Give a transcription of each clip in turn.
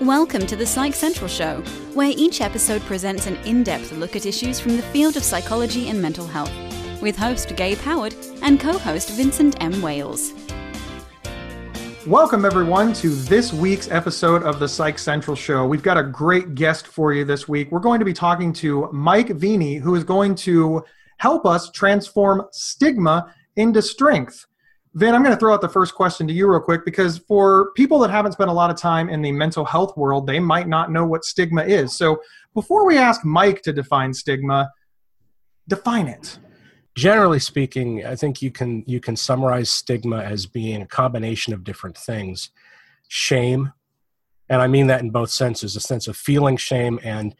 Welcome to the Psych Central Show, where each episode presents an in depth look at issues from the field of psychology and mental health, with host Gabe Howard and co host Vincent M. Wales. Welcome, everyone, to this week's episode of the Psych Central Show. We've got a great guest for you this week. We're going to be talking to Mike Veny, who is going to help us transform stigma into strength. Vin, I'm going to throw out the first question to you real quick because for people that haven't spent a lot of time in the mental health world, they might not know what stigma is. So before we ask Mike to define stigma, define it. Generally speaking, I think you can you can summarize stigma as being a combination of different things. Shame, and I mean that in both senses, a sense of feeling shame and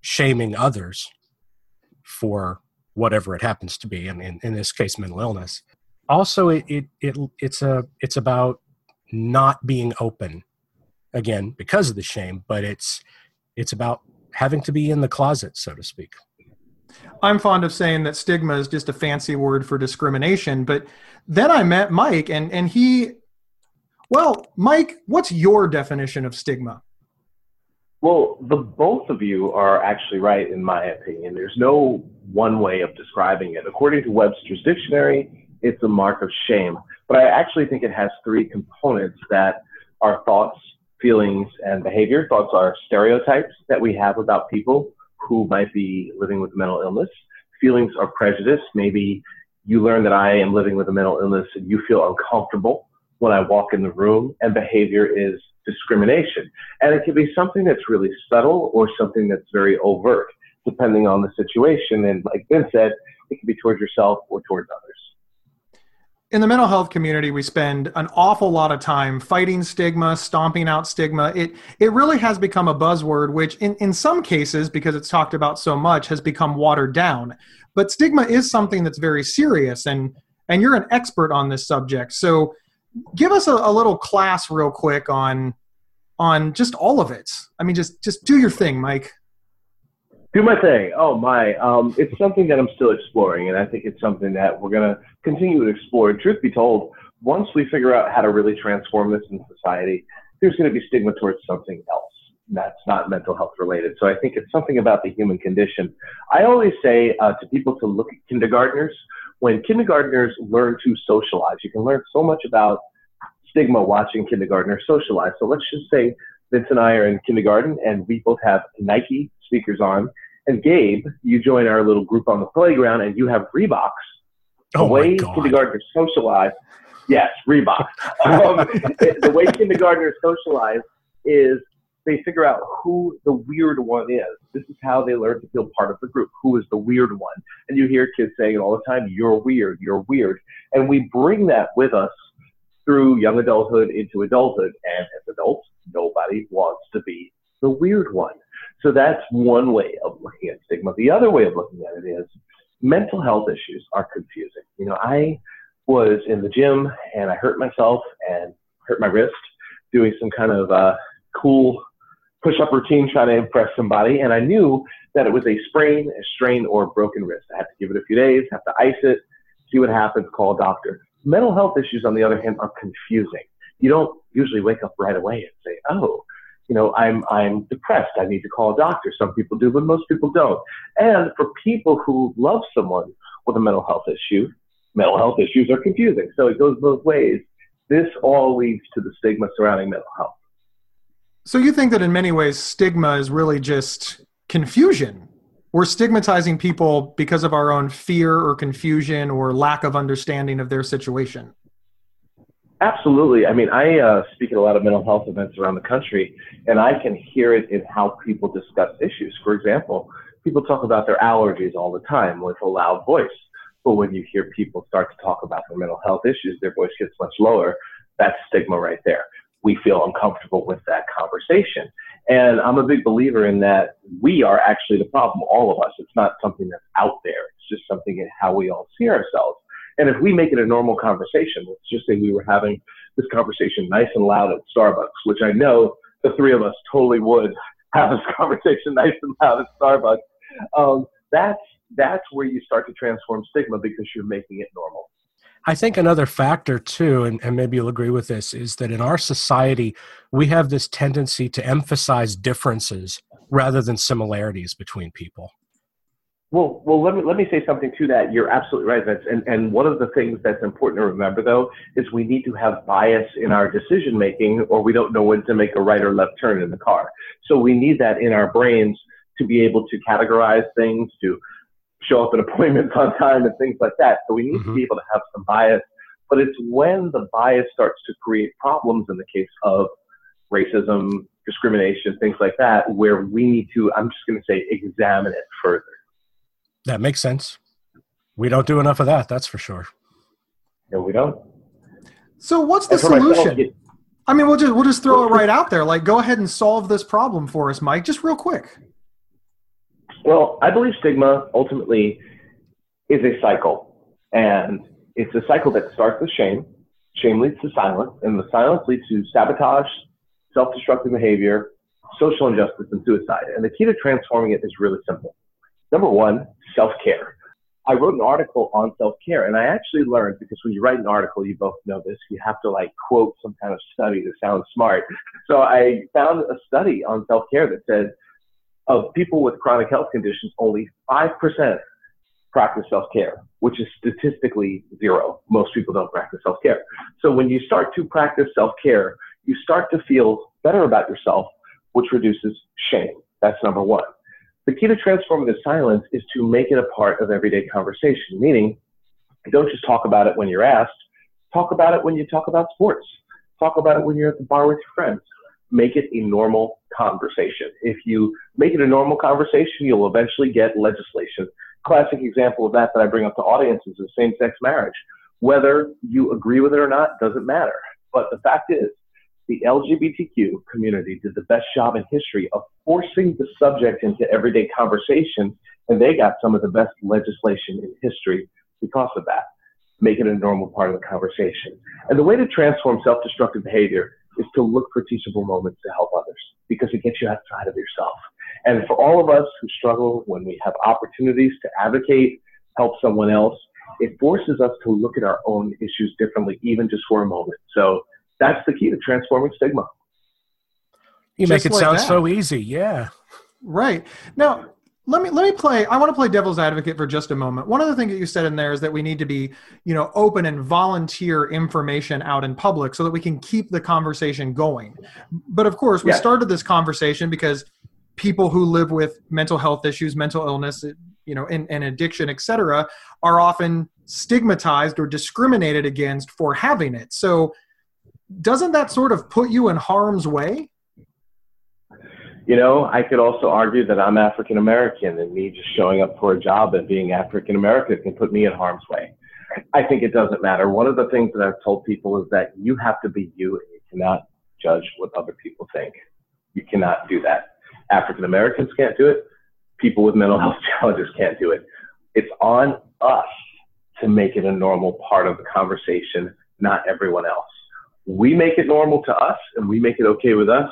shaming others for whatever it happens to be, and in, in this case, mental illness also it, it, it it's a it's about not being open again because of the shame but it's it's about having to be in the closet so to speak. I'm fond of saying that stigma is just a fancy word for discrimination but then i met mike and and he well mike what's your definition of stigma? Well the both of you are actually right in my opinion. There's no one way of describing it. According to webster's dictionary it's a mark of shame. But I actually think it has three components that are thoughts, feelings, and behavior. Thoughts are stereotypes that we have about people who might be living with mental illness. Feelings are prejudice. Maybe you learn that I am living with a mental illness and you feel uncomfortable when I walk in the room. And behavior is discrimination. And it can be something that's really subtle or something that's very overt, depending on the situation. And like Ben said, it can be towards yourself or towards others in the mental health community we spend an awful lot of time fighting stigma stomping out stigma. It it really has become a buzzword which in, in some cases because it's talked about so much has become watered down. But stigma is something that's very serious and and you're an expert on this subject. So give us a, a little class real quick on on just all of it. I mean just just do your thing mike do my thing. Oh my, um, it's something that I'm still exploring, and I think it's something that we're gonna continue to explore. Truth be told, once we figure out how to really transform this in society, there's to be stigma towards something else that's not mental health related. So I think it's something about the human condition. I always say uh, to people to look at kindergartners. When kindergartners learn to socialize, you can learn so much about stigma watching kindergartners socialize. So let's just say Vince and I are in kindergarten and we both have Nike speakers on and Gabe, you join our little group on the playground and you have Reeboks. The oh way kindergartners socialize, yes, Reebok. um, the way kindergartners socialize is they figure out who the weird one is. This is how they learn to feel part of the group. Who is the weird one? And you hear kids saying it all the time, you're weird, you're weird. And we bring that with us through young adulthood into adulthood. And as adults, nobody wants to be the weird one. So that's one way of looking at stigma. The other way of looking at it is mental health issues are confusing. You know, I was in the gym and I hurt myself and hurt my wrist doing some kind of uh, cool push up routine trying to impress somebody. And I knew that it was a sprain, a strain, or a broken wrist. I had to give it a few days, have to ice it, see what happens, call a doctor. Mental health issues, on the other hand, are confusing. You don't usually wake up right away and say, oh, you know, I'm, I'm depressed. I need to call a doctor. Some people do, but most people don't. And for people who love someone with a mental health issue, mental health issues are confusing. So it goes both ways. This all leads to the stigma surrounding mental health. So you think that in many ways, stigma is really just confusion. We're stigmatizing people because of our own fear or confusion or lack of understanding of their situation. Absolutely. I mean, I uh, speak at a lot of mental health events around the country, and I can hear it in how people discuss issues. For example, people talk about their allergies all the time with a loud voice. But when you hear people start to talk about their mental health issues, their voice gets much lower. That's stigma right there. We feel uncomfortable with that conversation. And I'm a big believer in that we are actually the problem, all of us. It's not something that's out there. It's just something in how we all see ourselves. And if we make it a normal conversation, let's just say we were having this conversation nice and loud at Starbucks, which I know the three of us totally would have this conversation nice and loud at Starbucks. Um, that's that's where you start to transform stigma because you're making it normal. I think another factor too, and, and maybe you'll agree with this, is that in our society, we have this tendency to emphasize differences rather than similarities between people. Well, well, let me let me say something to that. You're absolutely right, Vince. And and one of the things that's important to remember, though, is we need to have bias in our decision making, or we don't know when to make a right or left turn in the car. So we need that in our brains to be able to categorize things, to show up at appointments on time, and things like that. So we need mm-hmm. to be able to have some bias. But it's when the bias starts to create problems in the case of racism, discrimination, things like that, where we need to, I'm just going to say, examine it further. That makes sense. We don't do enough of that, that's for sure. No, we don't. So what's the solution? Myself, I mean, we'll just we'll just throw it right out there. Like, go ahead and solve this problem for us, Mike, just real quick. Well, I believe stigma ultimately is a cycle, and it's a cycle that starts with shame. Shame leads to silence, and the silence leads to sabotage, self-destructive behavior, social injustice, and suicide. And the key to transforming it is really simple. Number one, self-care. I wrote an article on self-care, and I actually learned because when you write an article, you both know this, you have to like quote some kind of study to sound smart. So I found a study on self-care that said of people with chronic health conditions, only 5% practice self-care, which is statistically zero. Most people don't practice self-care. So when you start to practice self-care, you start to feel better about yourself, which reduces shame. That's number one. The key to transformative silence is to make it a part of everyday conversation, meaning don't just talk about it when you're asked, talk about it when you talk about sports, talk about it when you're at the bar with your friends. Make it a normal conversation. If you make it a normal conversation, you'll eventually get legislation. Classic example of that that I bring up to audiences is same sex marriage. Whether you agree with it or not doesn't matter. But the fact is, the LGBTQ community did the best job in history of forcing the subject into everyday conversation, and they got some of the best legislation in history because of that. Make it a normal part of the conversation. And the way to transform self destructive behavior is to look for teachable moments to help others because it gets you outside of yourself. And for all of us who struggle when we have opportunities to advocate, help someone else, it forces us to look at our own issues differently, even just for a moment. So that's the key to transforming stigma. You Just make it like sound that. so easy, yeah. Right. Now, let me let me play i want to play devil's advocate for just a moment one of the things that you said in there is that we need to be you know open and volunteer information out in public so that we can keep the conversation going but of course we yes. started this conversation because people who live with mental health issues mental illness you know and, and addiction etc are often stigmatized or discriminated against for having it so doesn't that sort of put you in harm's way? You know, I could also argue that I'm African American and me just showing up for a job and being African American can put me in harm's way. I think it doesn't matter. One of the things that I've told people is that you have to be you and you cannot judge what other people think. You cannot do that. African Americans can't do it. People with mental health challenges can't do it. It's on us to make it a normal part of the conversation, not everyone else we make it normal to us and we make it okay with us,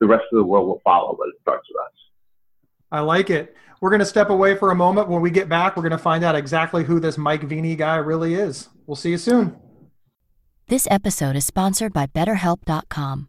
the rest of the world will follow, but it starts with us. I like it. We're going to step away for a moment. When we get back, we're going to find out exactly who this Mike Veny guy really is. We'll see you soon. This episode is sponsored by BetterHelp.com.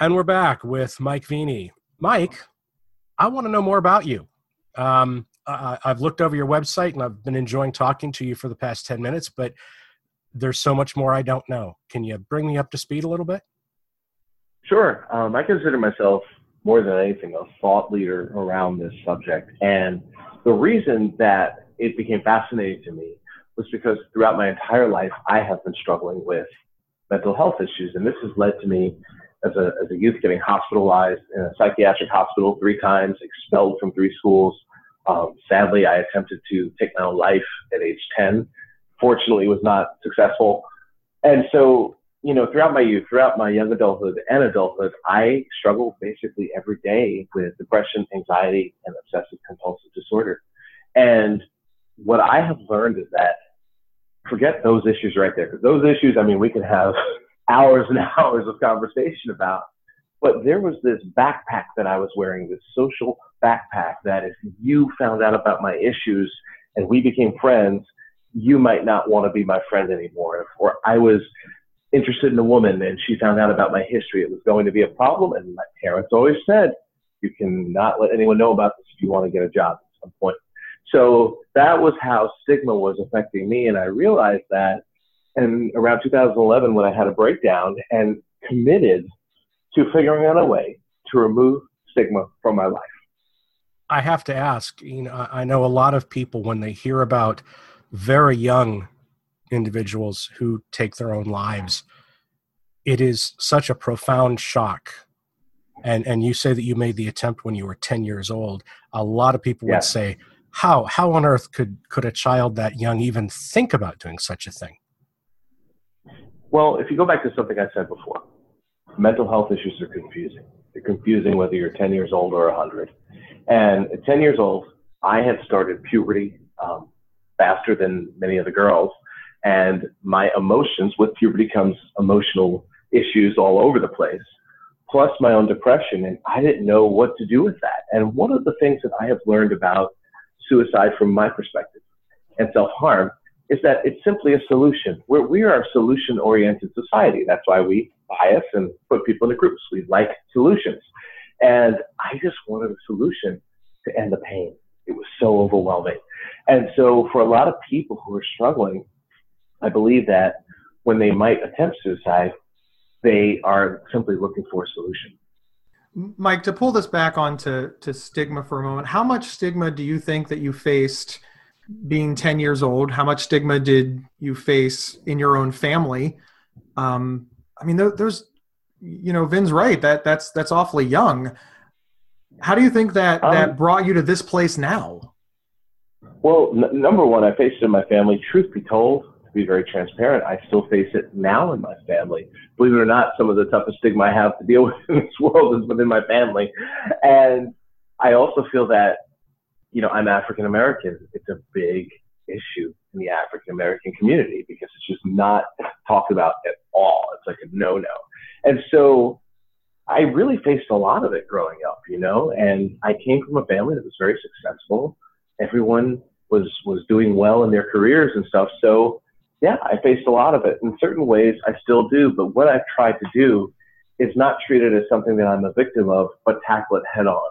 And we're back with Mike Veny. Mike, I want to know more about you. Um, I, I've looked over your website and I've been enjoying talking to you for the past 10 minutes, but there's so much more I don't know. Can you bring me up to speed a little bit? Sure. Um, I consider myself more than anything a thought leader around this subject. And the reason that it became fascinating to me was because throughout my entire life, I have been struggling with mental health issues. And this has led to me as a, as a youth getting hospitalized in a psychiatric hospital three times, expelled from three schools. Um, sadly, I attempted to take my own life at age 10. Fortunately, was not successful. And so, you know, throughout my youth, throughout my young adulthood and adulthood, I struggled basically every day with depression, anxiety, and obsessive compulsive disorder. And what I have learned is that forget those issues right there, because those issues, I mean, we can have hours and hours of conversation about. But there was this backpack that I was wearing, this social backpack that if you found out about my issues and we became friends, you might not want to be my friend anymore. Or I was interested in a woman and she found out about my history, it was going to be a problem. And my parents always said, you cannot let anyone know about this if you want to get a job at some point. So that was how stigma was affecting me. And I realized that and around 2011 when I had a breakdown and committed to figuring out a way to remove stigma from my life. I have to ask, you know, I know a lot of people when they hear about very young individuals who take their own lives, it is such a profound shock. And and you say that you made the attempt when you were 10 years old. A lot of people would say, how how on earth could could a child that young even think about doing such a thing? Well, if you go back to something I said before, mental health issues are confusing. They're confusing whether you're 10 years old or 100. And at 10 years old, I had started puberty um, faster than many of the girls. And my emotions, with puberty comes emotional issues all over the place, plus my own depression. And I didn't know what to do with that. And one of the things that I have learned about suicide from my perspective and self harm is that it's simply a solution. We're, we are a solution oriented society. That's why we bias and put people into groups. We like solutions. And I just wanted a solution to end the pain. It was so overwhelming. And so for a lot of people who are struggling, I believe that when they might attempt suicide, they are simply looking for a solution. Mike, to pull this back onto to stigma for a moment, how much stigma do you think that you faced being 10 years old? How much stigma did you face in your own family? Um, I mean, there, there's, you know, Vin's right. That that's that's awfully young. How do you think that um, that brought you to this place now? Well, n- number one, I faced it in my family. Truth be told, to be very transparent, I still face it now in my family. Believe it or not, some of the toughest stigma I have to deal with in this world is within my family. And I also feel that, you know, I'm African American. It's a big issue in the African American community because it's just not talked about at all. It's like a no no. And so I really faced a lot of it growing up, you know, and I came from a family that was very successful. Everyone was was doing well in their careers and stuff. So yeah, I faced a lot of it. In certain ways, I still do. But what I've tried to do is not treat it as something that I'm a victim of, but tackle it head on.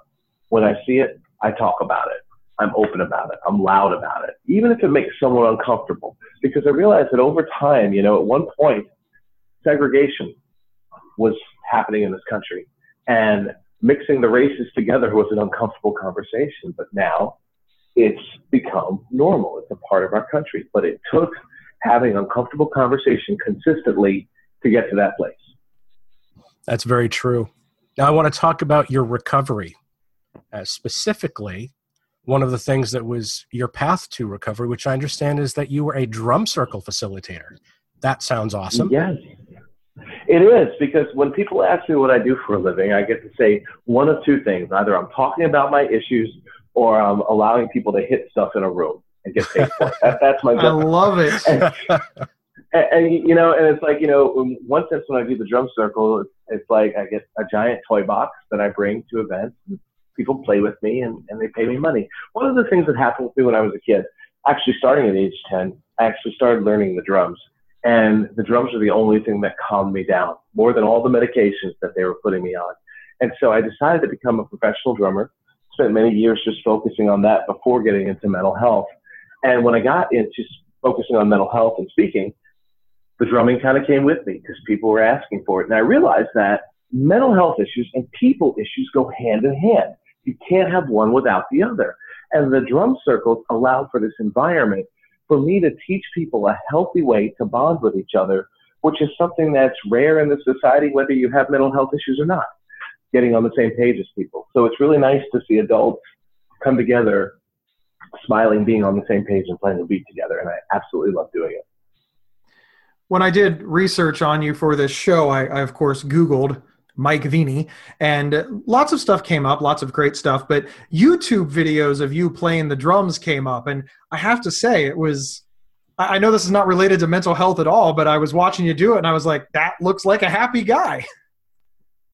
When I see it, I talk about it. I'm open about it. I'm loud about it, even if it makes someone uncomfortable. Because I realize that over time, you know, at one point, segregation was happening in this country. And mixing the races together was an uncomfortable conversation. But now it's become normal. It's a part of our country. But it took having uncomfortable conversation consistently to get to that place. That's very true. Now, I want to talk about your recovery. Uh, specifically, one of the things that was your path to recovery, which I understand is that you were a drum circle facilitator. That sounds awesome. Yes. It is because when people ask me what I do for a living, I get to say one of two things. Either I'm talking about my issues or I'm allowing people to hit stuff in a room and get paid for it. That, that's my job. I love it. and, and, and, you know, and it's like, you know, in one sense, when I do the drum circle, it's, it's like I get a giant toy box that I bring to events. And people play with me and, and they pay me money. One of the things that happened with me when I was a kid, actually starting at age 10, I actually started learning the drums. And the drums are the only thing that calmed me down more than all the medications that they were putting me on. And so I decided to become a professional drummer. Spent many years just focusing on that before getting into mental health. And when I got into focusing on mental health and speaking, the drumming kind of came with me because people were asking for it. And I realized that mental health issues and people issues go hand in hand. You can't have one without the other. And the drum circles allow for this environment for me to teach people a healthy way to bond with each other, which is something that's rare in the society, whether you have mental health issues or not, getting on the same page as people. So it's really nice to see adults come together smiling, being on the same page, and playing a beat together. And I absolutely love doing it. when I did research on you for this show, I, I of course Googled Mike Veny, and lots of stuff came up, lots of great stuff. But YouTube videos of you playing the drums came up, and I have to say, it was. I know this is not related to mental health at all, but I was watching you do it, and I was like, "That looks like a happy guy."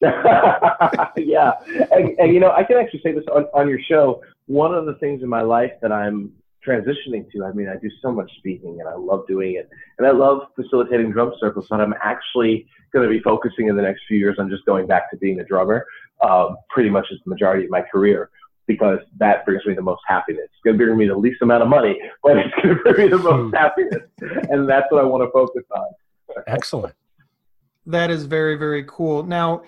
yeah, and, and, you know, I can actually say this on, on your show. One of the things in my life that I'm transitioning to, I mean, I do so much speaking, and I love doing it, and I love facilitating drum circles. But I'm actually going to be focusing in the next few years on just going back to being a drummer, um, pretty much as the majority of my career, because that brings me the most happiness. It's going to bring me the least amount of money, but it's going to bring me the most hmm. happiness, and that's what I want to focus on. Excellent. That is very very cool. Now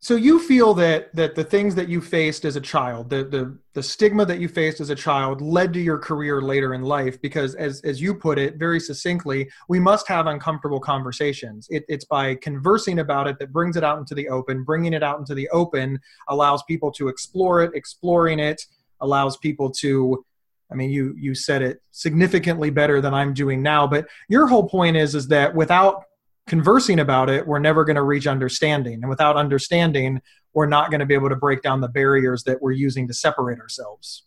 so you feel that that the things that you faced as a child the, the the stigma that you faced as a child led to your career later in life because as as you put it very succinctly we must have uncomfortable conversations it, it's by conversing about it that brings it out into the open bringing it out into the open allows people to explore it exploring it allows people to I mean, you you said it significantly better than I'm doing now. But your whole point is is that without conversing about it, we're never going to reach understanding. And without understanding, we're not going to be able to break down the barriers that we're using to separate ourselves.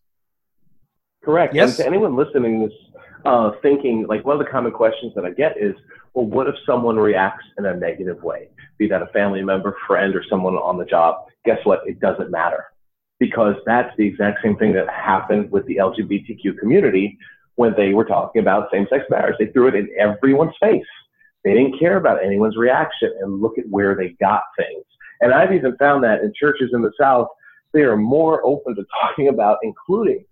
Correct. Yes. And to anyone listening this uh, thinking, like one of the common questions that I get is, well, what if someone reacts in a negative way? Be that a family member, friend, or someone on the job. Guess what? It doesn't matter. Because that's the exact same thing that happened with the LGBTQ community when they were talking about same sex marriage. They threw it in everyone's face they didn't care about anyone's reaction and look at where they got things. And I've even found that in churches in the South, they are more open to talking about including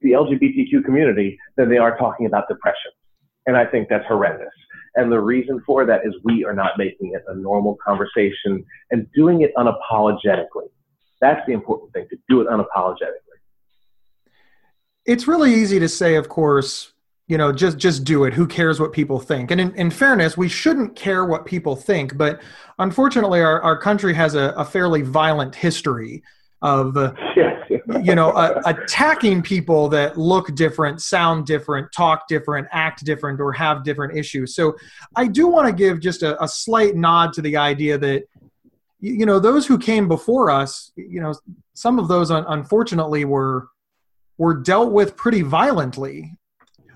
the LGBTQ community than they are talking about depression. And I think that's horrendous. And the reason for that is we are not making it a normal conversation and doing it unapologetically. That's the important thing to do it unapologetically. It's really easy to say, of course, you know just just do it. Who cares what people think? And in, in fairness we shouldn't care what people think but unfortunately our, our country has a, a fairly violent history of uh, you know uh, attacking people that look different sound different talk different act different or have different issues. So i do want to give just a, a slight nod to the idea that you know those who came before us you know some of those unfortunately were were dealt with pretty violently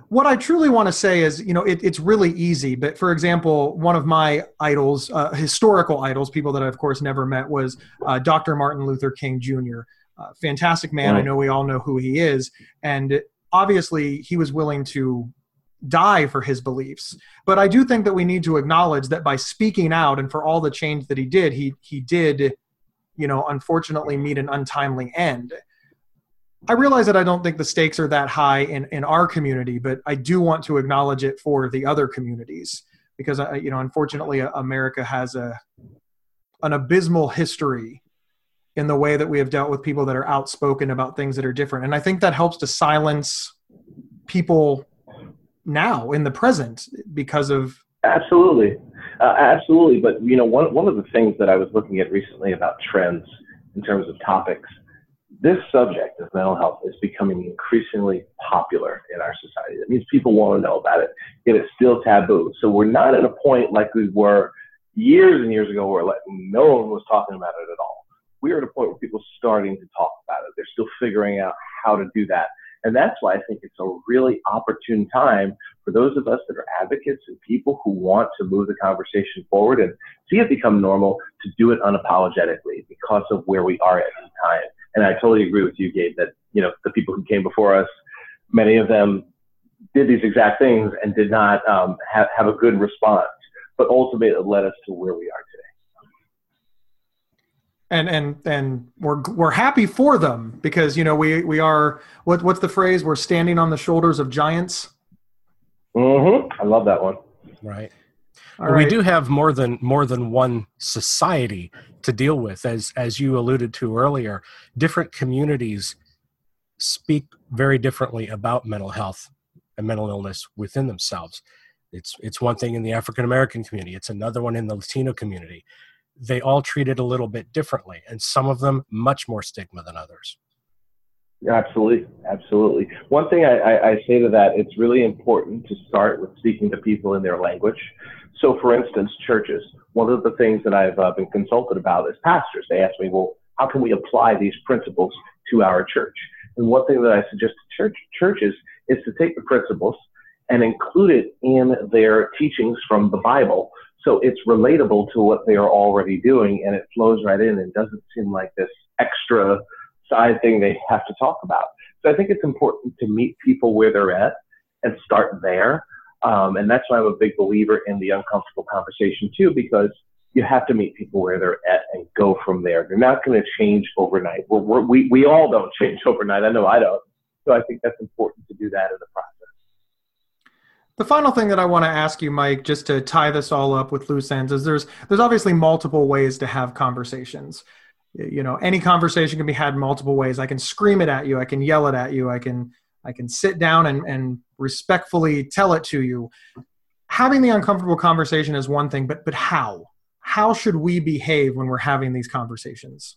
what I truly want to say is, you know, it, it's really easy. But for example, one of my idols, uh, historical idols, people that I of course never met, was uh, Dr. Martin Luther King Jr. Uh, fantastic man. Right. I know we all know who he is, and obviously he was willing to die for his beliefs. But I do think that we need to acknowledge that by speaking out and for all the change that he did, he he did, you know, unfortunately meet an untimely end. I realize that I don't think the stakes are that high in, in our community, but I do want to acknowledge it for the other communities because, you know, unfortunately, America has a an abysmal history in the way that we have dealt with people that are outspoken about things that are different, and I think that helps to silence people now in the present because of absolutely, uh, absolutely. But you know, one one of the things that I was looking at recently about trends in terms of topics this subject of mental health is becoming increasingly popular in our society. That means people want to know about it, yet it's still taboo. So we're not at a point like we were years and years ago where like no one was talking about it at all. We're at a point where people are starting to talk about it. They're still figuring out how to do that. And that's why I think it's a really opportune time for those of us that are advocates and people who want to move the conversation forward and see it become normal to do it unapologetically because of where we are at the time. And I totally agree with you, Gabe, that you know the people who came before us, many of them did these exact things and did not um, have, have a good response, but ultimately it led us to where we are today. And and and we're we're happy for them because you know we we are what what's the phrase? We're standing on the shoulders of giants. Mm-hmm. I love that one. Right. Right. We do have more than more than one society to deal with, as as you alluded to earlier. Different communities speak very differently about mental health and mental illness within themselves. It's it's one thing in the African American community. It's another one in the Latino community. They all treat it a little bit differently, and some of them much more stigma than others. Absolutely, absolutely. One thing I, I, I say to that, it's really important to start with speaking to people in their language So, for instance, churches, one of the things that I've uh, been consulted about is pastors. They ask me, well, how can we apply these principles to our church? And one thing that I suggest to church, churches is to take the principles and include it in their teachings from the Bible so it's relatable to what they are already doing and it flows right in and doesn't seem like this extra side thing they have to talk about. So I think it's important to meet people where they're at and start there. Um, and that's why I'm a big believer in the uncomfortable conversation too, because you have to meet people where they're at and go from there. They're not going to change overnight. We're, we're, we we all don't change overnight. I know I don't. So I think that's important to do that in the process. The final thing that I want to ask you, Mike, just to tie this all up with loose ends, is there's there's obviously multiple ways to have conversations. You know, any conversation can be had multiple ways. I can scream it at you, I can yell it at you, I can I can sit down and, and respectfully tell it to you. Having the uncomfortable conversation is one thing, but but how? How should we behave when we're having these conversations?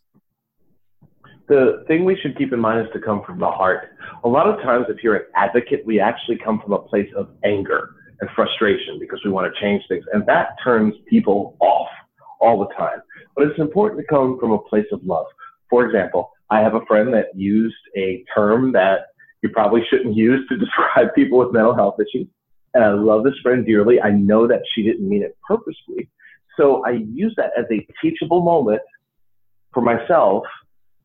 the thing we should keep in mind is to come from the heart. A lot of times, if you're an advocate, we actually come from a place of anger and frustration because we want to change things. And that turns people off all the time. But it's important to come from a place of love. For example, I have a friend that used a term that you probably shouldn't use to describe people with mental health issues. And I love this friend dearly. I know that she didn't mean it purposefully. So I use that as a teachable moment for myself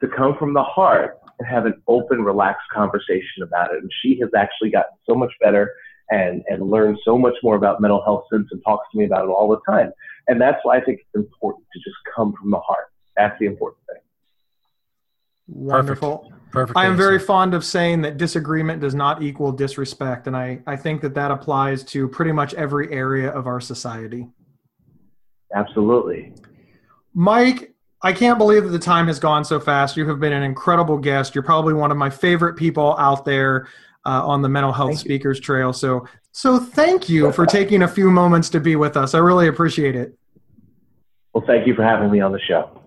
to come from the heart and have an open, relaxed conversation about it. And she has actually gotten so much better and, and learned so much more about mental health since and talks to me about it all the time. And that's why I think it's important to just come from the heart. That's the important thing. Wonderful. Perfect. Perfect I am very fond of saying that disagreement does not equal disrespect. And I, I think that that applies to pretty much every area of our society. Absolutely. Mike, I can't believe that the time has gone so fast. You have been an incredible guest. You're probably one of my favorite people out there uh, on the mental health Thank you. speakers trail. So, so thank you for taking a few moments to be with us. I really appreciate it. Well, thank you for having me on the show.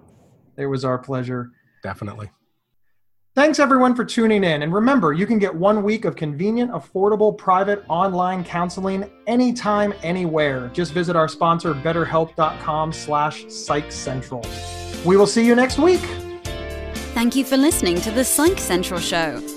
It was our pleasure. Definitely. Thanks everyone for tuning in. And remember, you can get one week of convenient, affordable, private online counseling anytime, anywhere. Just visit our sponsor, betterhelp.com slash psych central. We will see you next week. Thank you for listening to the Psych Central Show.